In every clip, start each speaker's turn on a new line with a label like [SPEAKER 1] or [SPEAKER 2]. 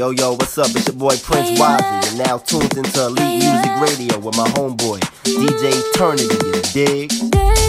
[SPEAKER 1] Yo, yo, what's up? It's your boy Prince Wazzy. You're now tuned into Elite Music Radio with my homeboy, DJ Eternity, you dig?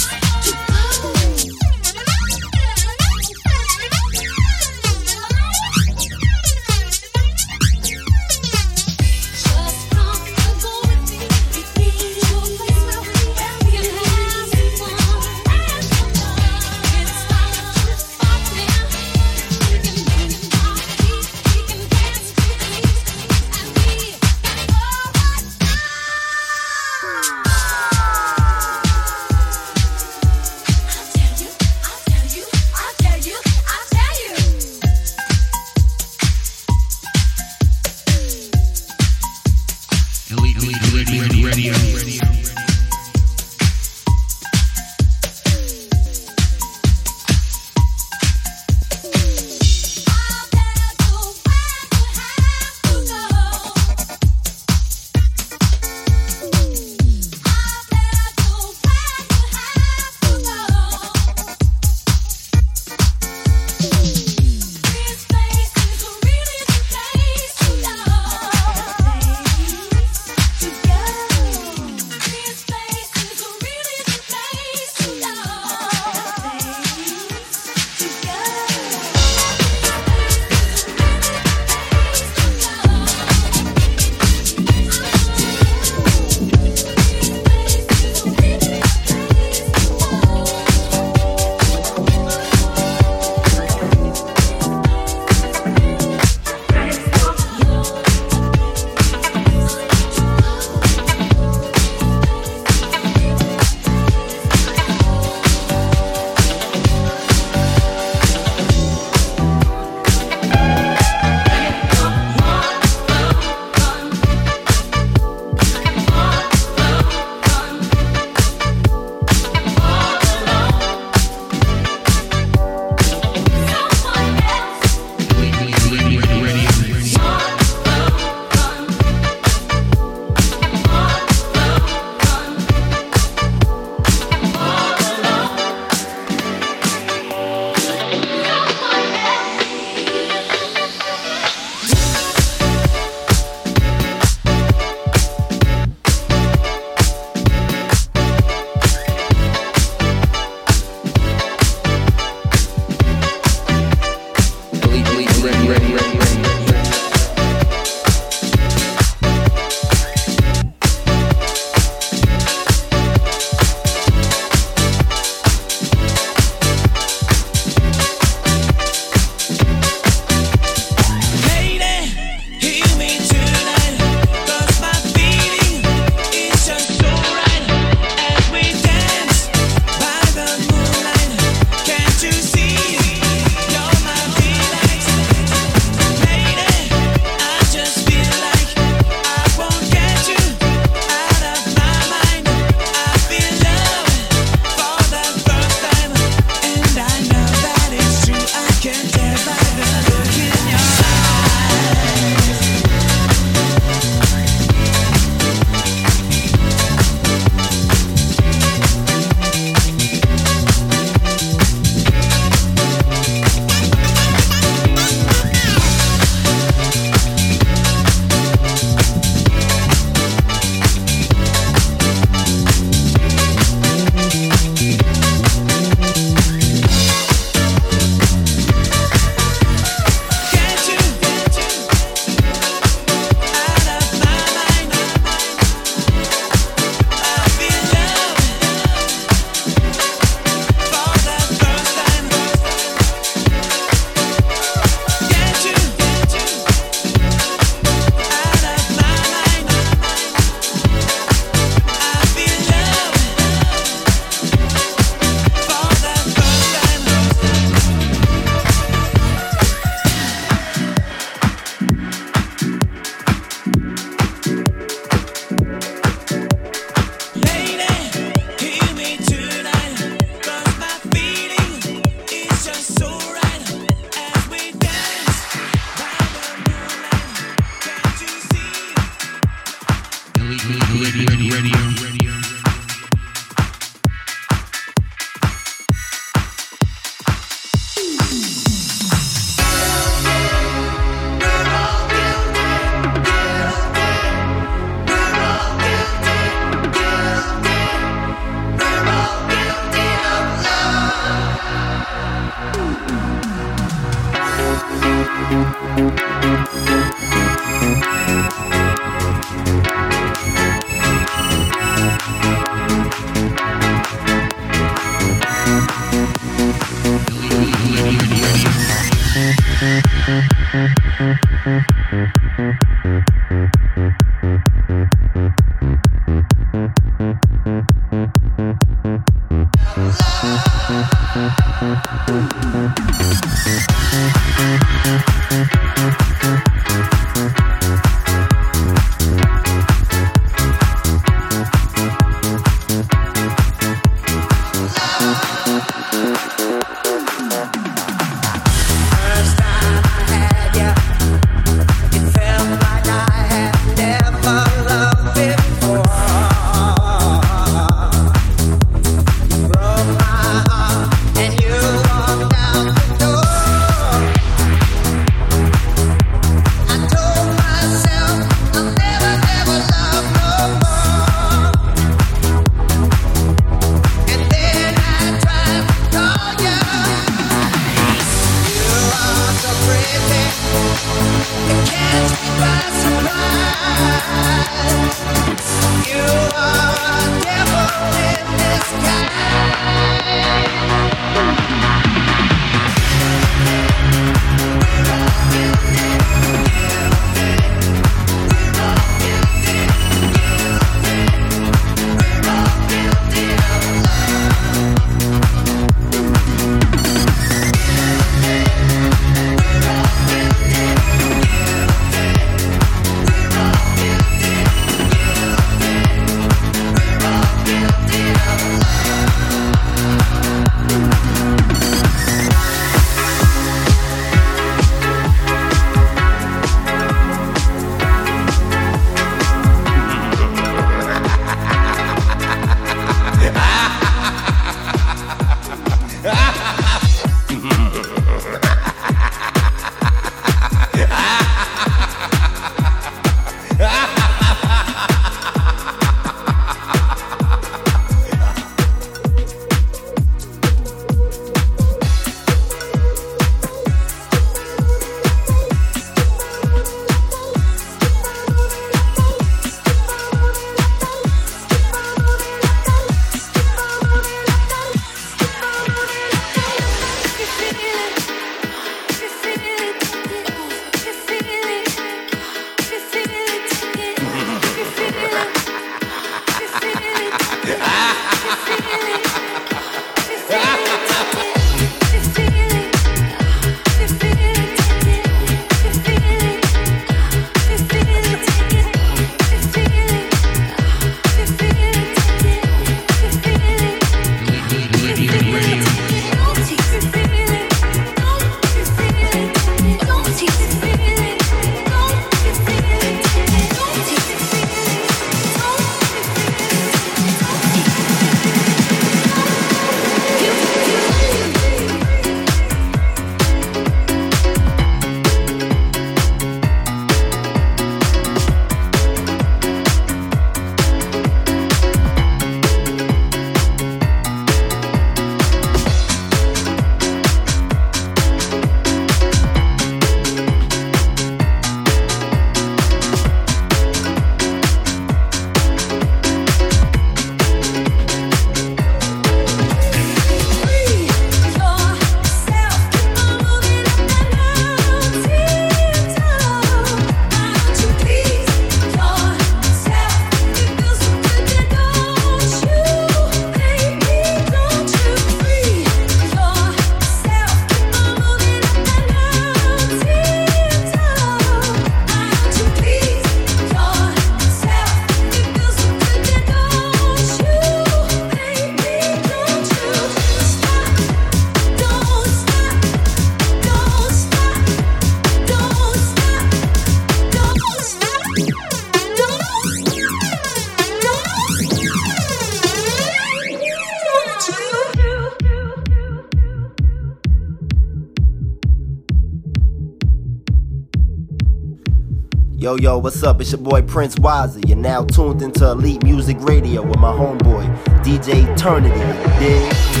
[SPEAKER 2] Yo,
[SPEAKER 3] what's up? It's your boy Prince Wazzy. You're now tuned into Elite Music Radio with my homeboy, DJ Eternity. You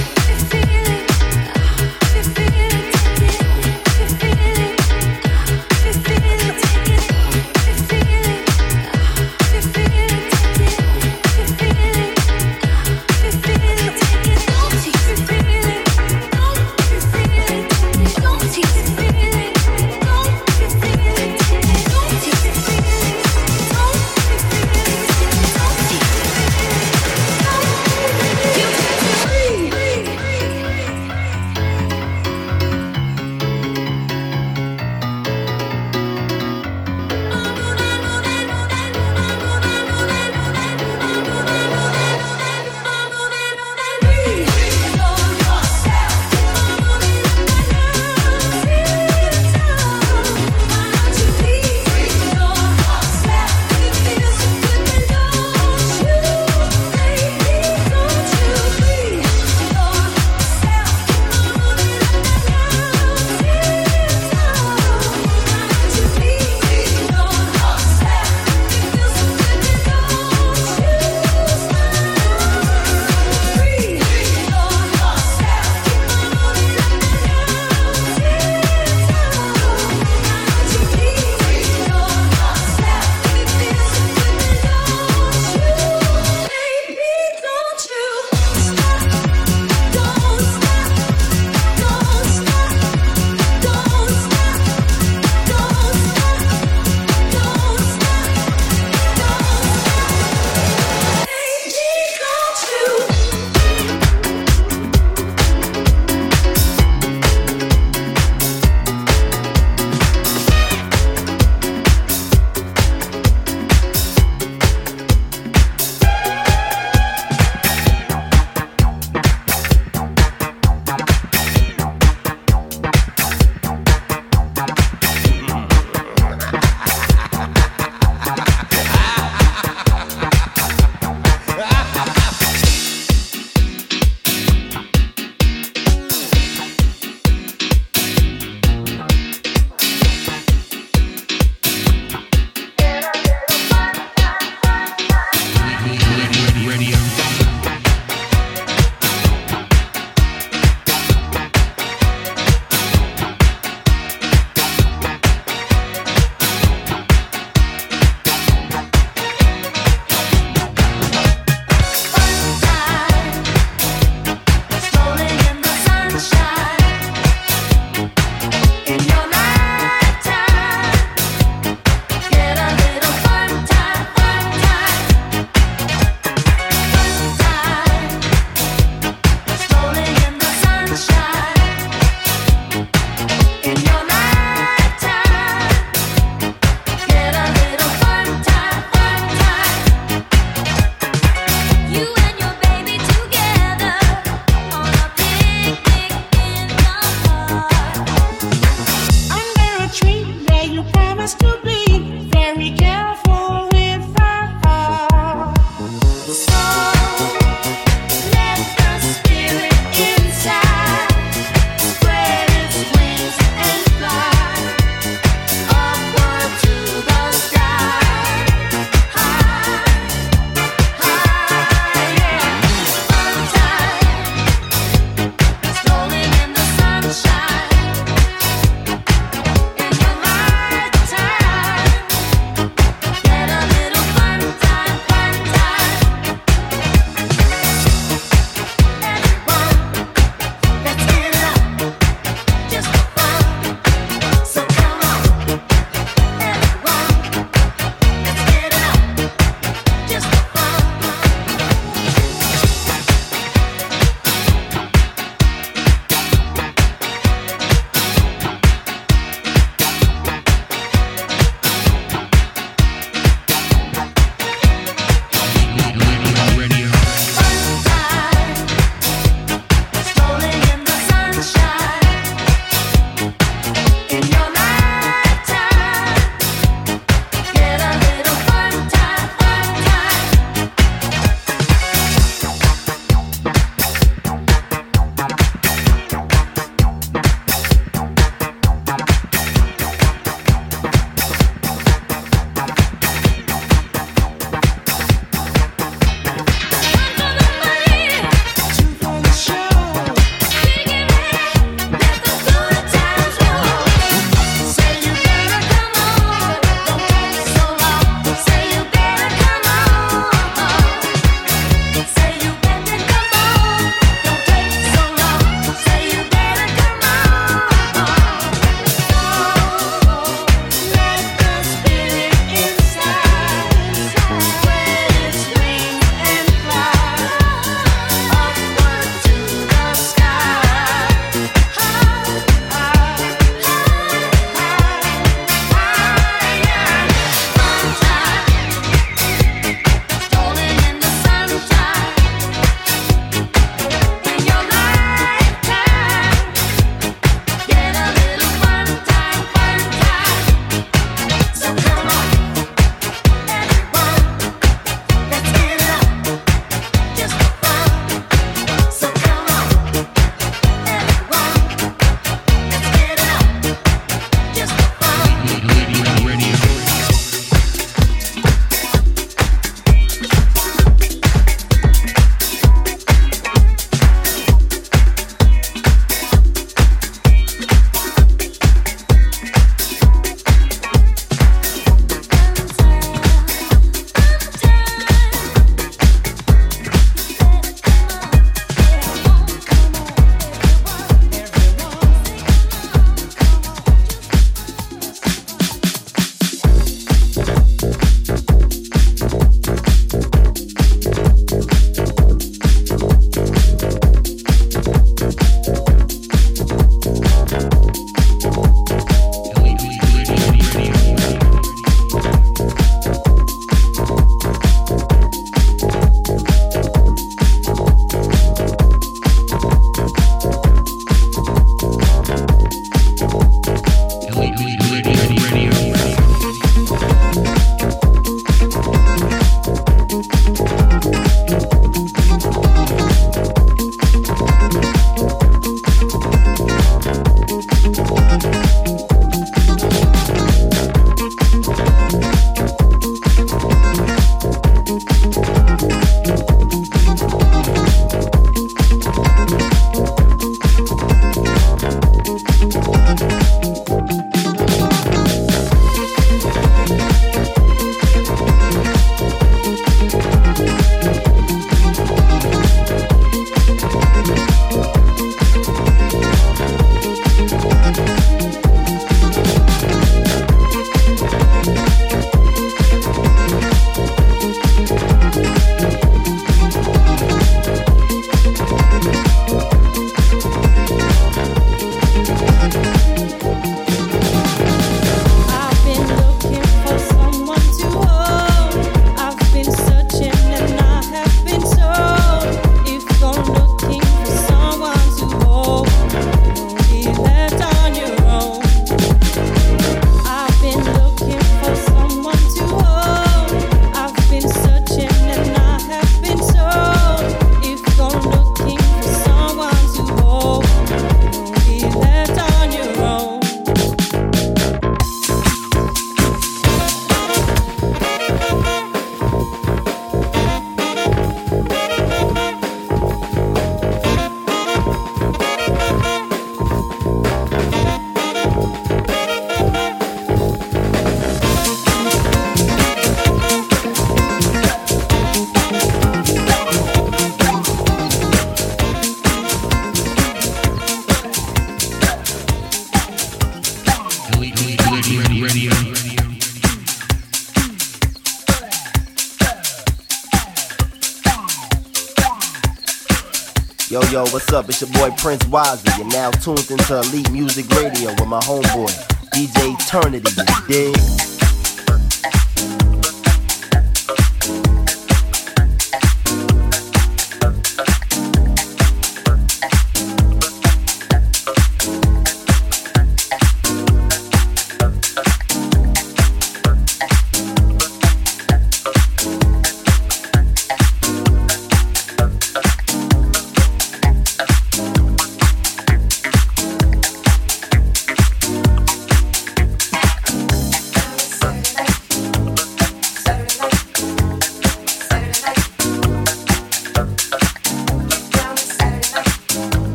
[SPEAKER 4] What's up? It's your boy Prince Wazzy. You're now tuned into Elite Music Radio with my homeboy, DJ Eternity. You dig?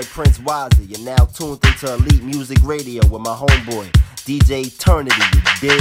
[SPEAKER 4] Boy Prince Wazzy. You're now tuned into Elite Music Radio with my homeboy, DJ Eternity. You dig?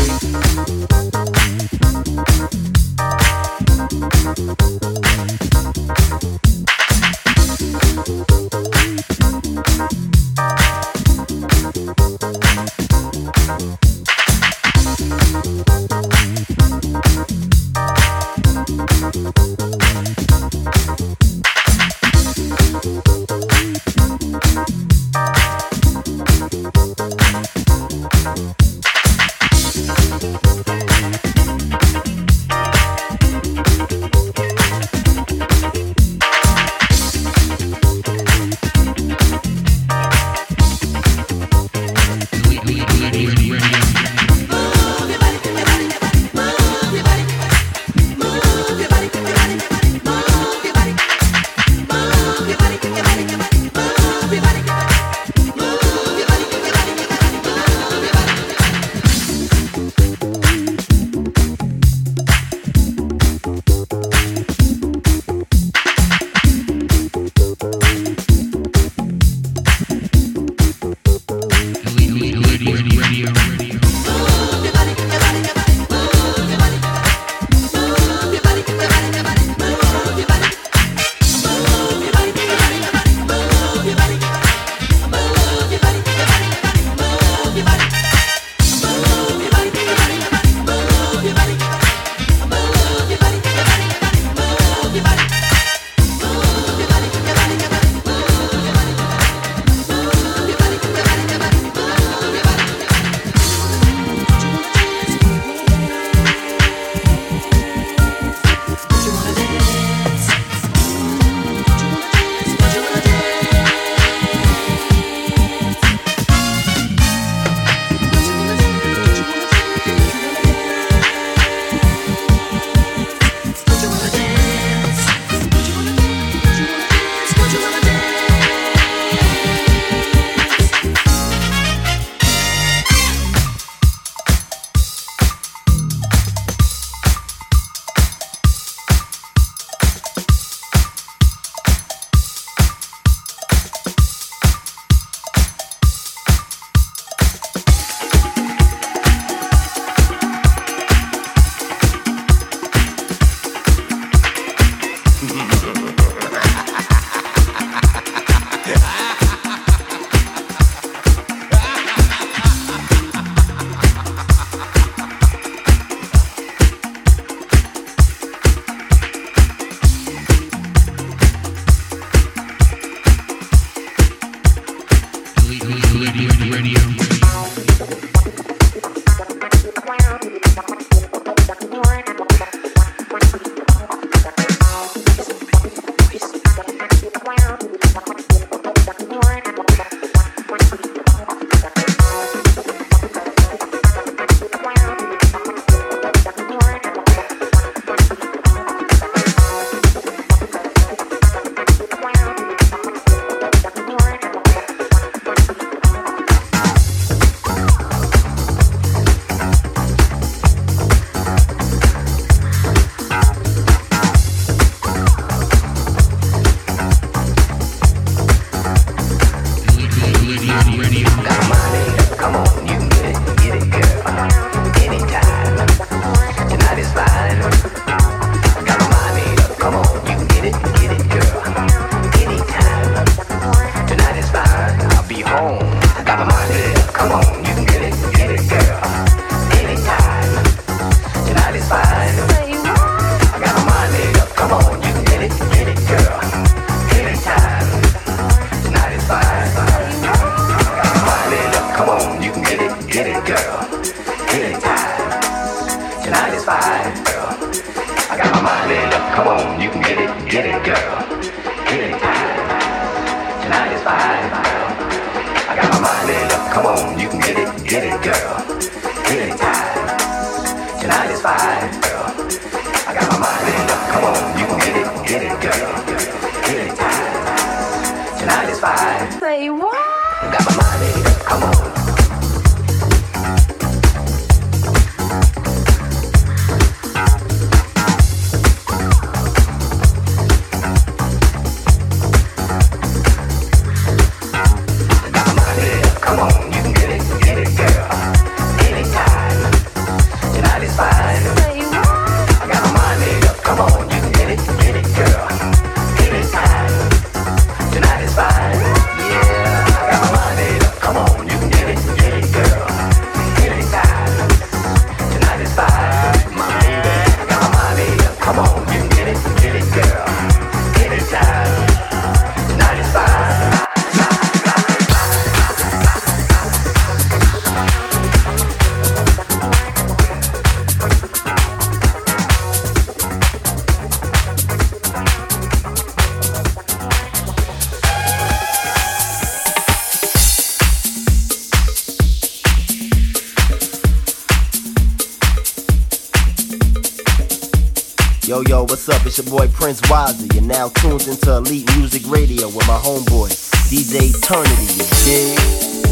[SPEAKER 3] Your boy Prince Wazzy. You're now tuned into Elite Music Radio with my homeboy, DJ Eternity. Dig?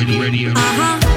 [SPEAKER 5] I'm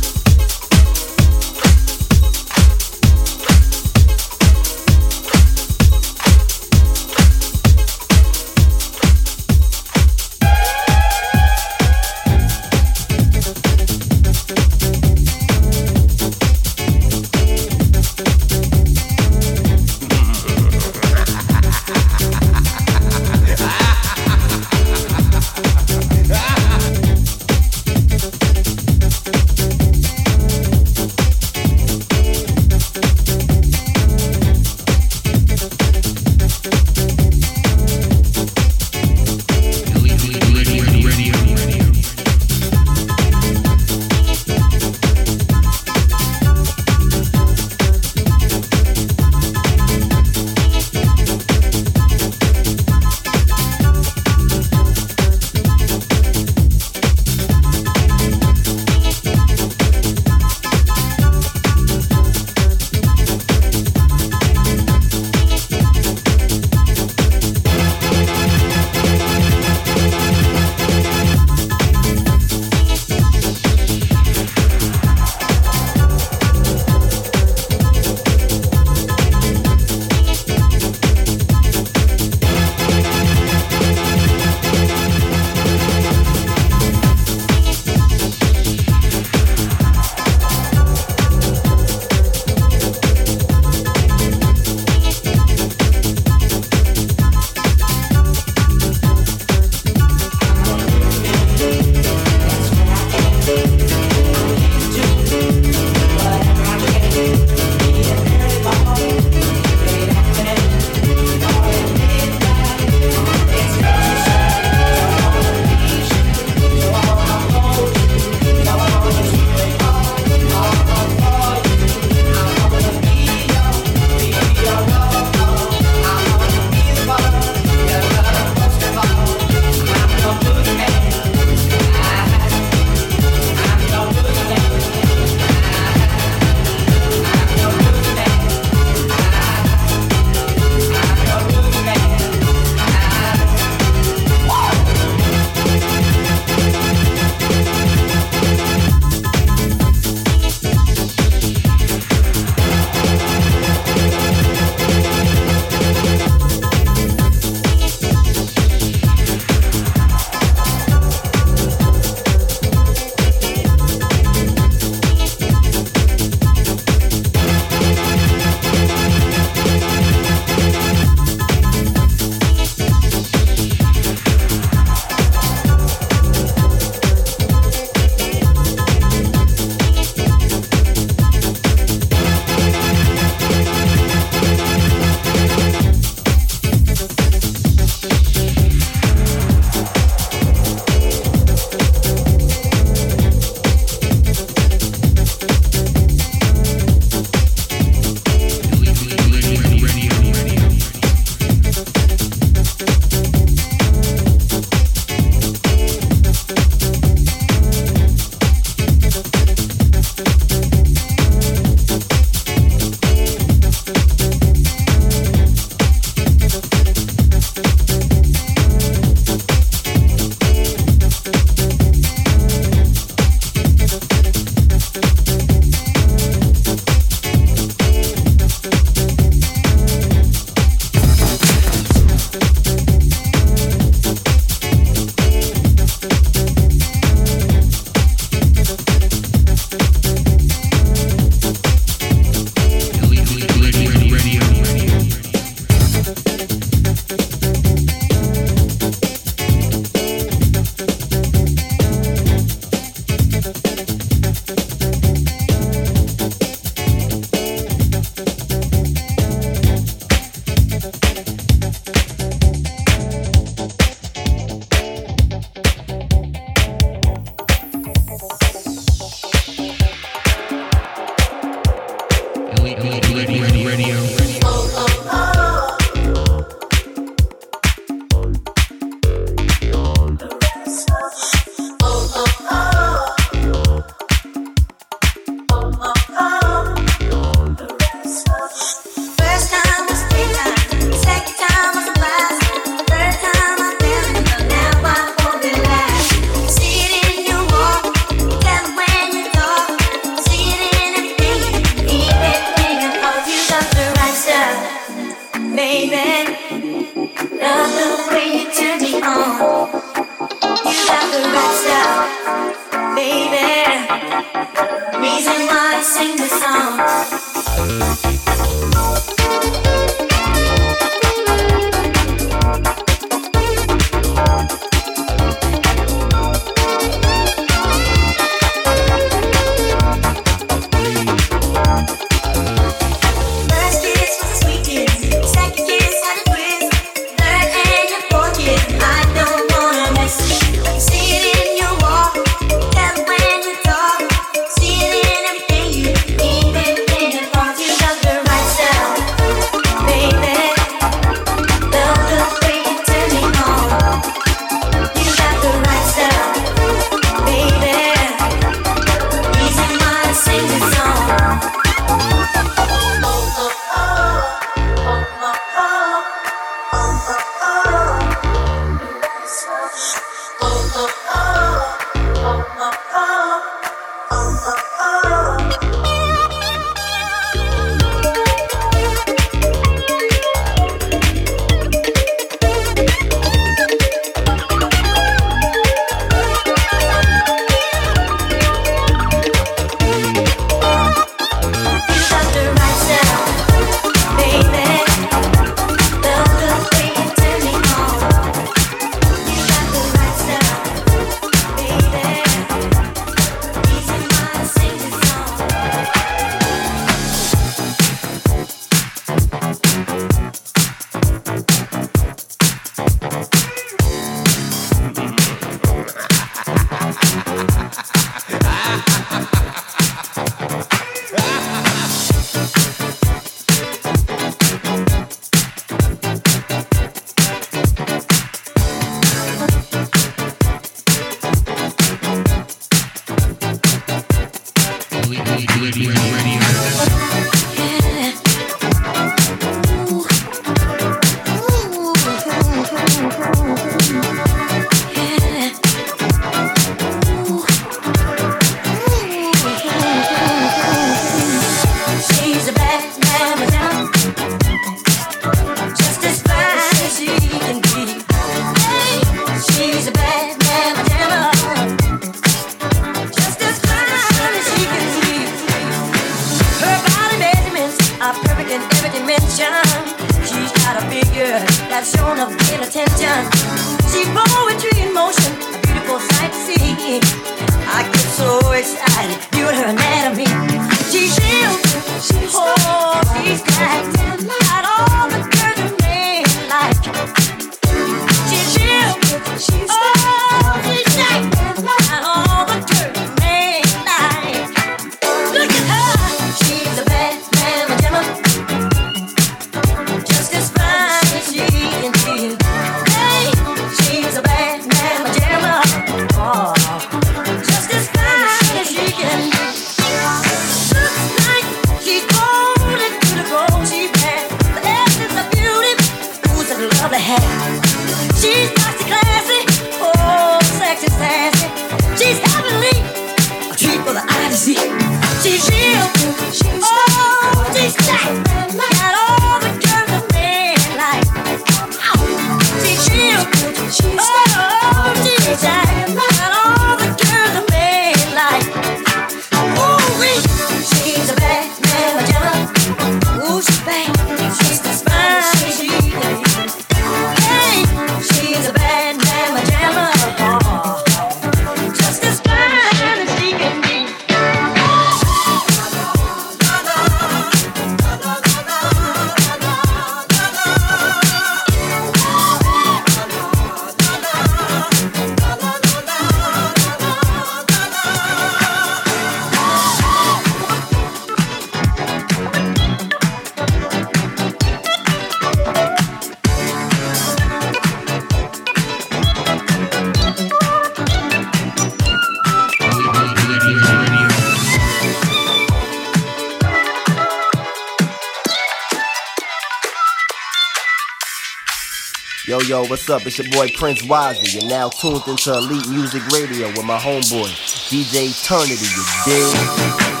[SPEAKER 3] What's up? It's your boy Prince Wazzy. You're now tuned into Elite Music Radio with my homeboy, DJ Eternity, you dig?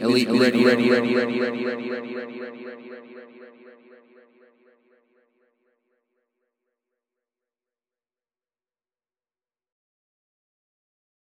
[SPEAKER 6] Elite, elite, ready, ready, ready, ready, ready, ready, ready, ready, ready, ready, ready, ready, ready, ready, ready, ready.